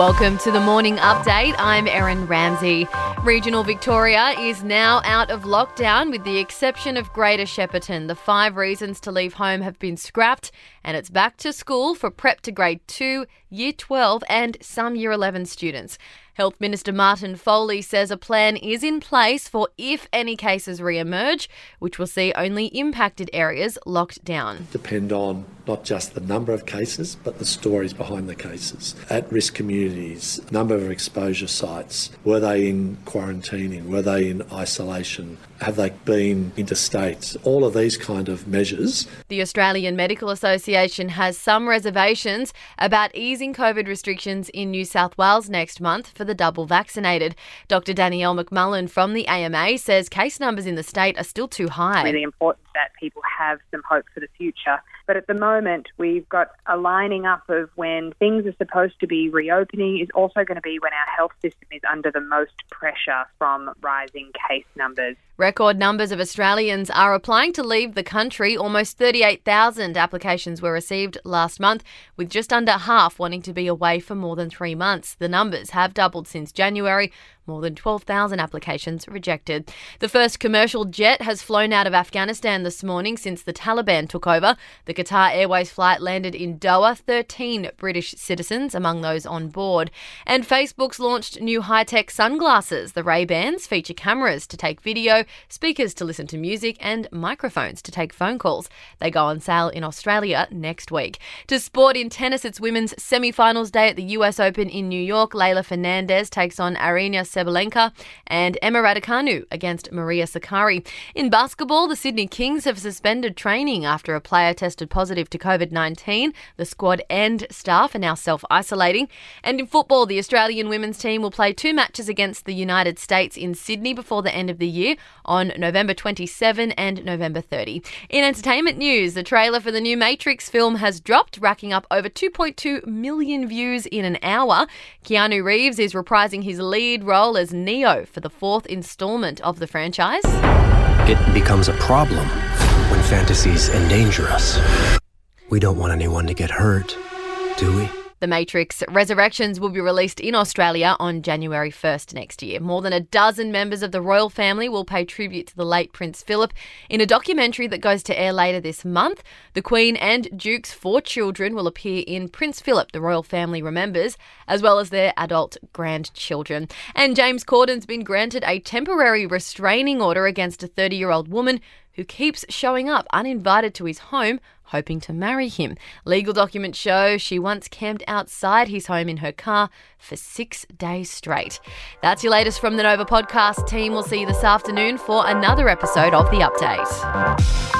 Welcome to the morning update. I'm Erin Ramsey. Regional Victoria is now out of lockdown with the exception of Greater Shepparton. The five reasons to leave home have been scrapped and it's back to school for prep to grade 2, year 12 and some year 11 students. Health Minister Martin Foley says a plan is in place for if any cases re emerge, which will see only impacted areas locked down. Depend on not just the number of cases, but the stories behind the cases. At risk communities, number of exposure sites, were they in quarantining, were they in isolation, have they been interstate? All of these kind of measures. The Australian Medical Association has some reservations about easing COVID restrictions in New South Wales next month for the double vaccinated. Dr. Danielle McMullen from the AMA says case numbers in the state are still too high. It's Really important that people have some hope for the future. But at the moment, we've got a lining up of when things are supposed to be reopening is also going to be when our health system is under the most pressure from rising case numbers. Record numbers of Australians are applying to leave the country. Almost 38,000 applications were received last month, with just under half wanting to be away for more than three months. The numbers have doubled since January, more than 12,000 applications rejected. The first commercial jet has flown out of Afghanistan this morning since the Taliban took over. The Qatar Airways flight landed in Doha, 13 British citizens among those on board. And Facebook's launched new high-tech sunglasses. The Ray-Bans feature cameras to take video, speakers to listen to music, and microphones to take phone calls. They go on sale in Australia next week. To sport in tennis, it's women's semi-finals day at the US Open in New York. Leylah Fernandez takes on Aryna Sabalenka and Emma Raducanu against Maria Sakkari. In basketball, the Sydney Kings have suspended training after a player tested positive to COVID 19. The squad and staff are now self isolating. And in football, the Australian women's team will play two matches against the United States in Sydney before the end of the year on November 27 and November 30. In entertainment news, the trailer for the new Matrix film has dropped, racking up over 2.2 million views in an hour. Keanu Reeves is reprising his lead role role as Neo for the fourth installment of the franchise. It becomes a problem when fantasies endanger us. We don't want anyone to get hurt, do we? The Matrix Resurrections will be released in Australia on January 1st next year. More than a dozen members of the royal family will pay tribute to the late Prince Philip in a documentary that goes to air later this month. The Queen and Duke's four children will appear in Prince Philip, the royal family remembers, as well as their adult grandchildren. And James Corden's been granted a temporary restraining order against a 30 year old woman who keeps showing up uninvited to his home hoping to marry him. Legal documents show she once camped outside his home in her car for six days straight. That's your latest from the Nova podcast team. We'll see you this afternoon for another episode of The Update.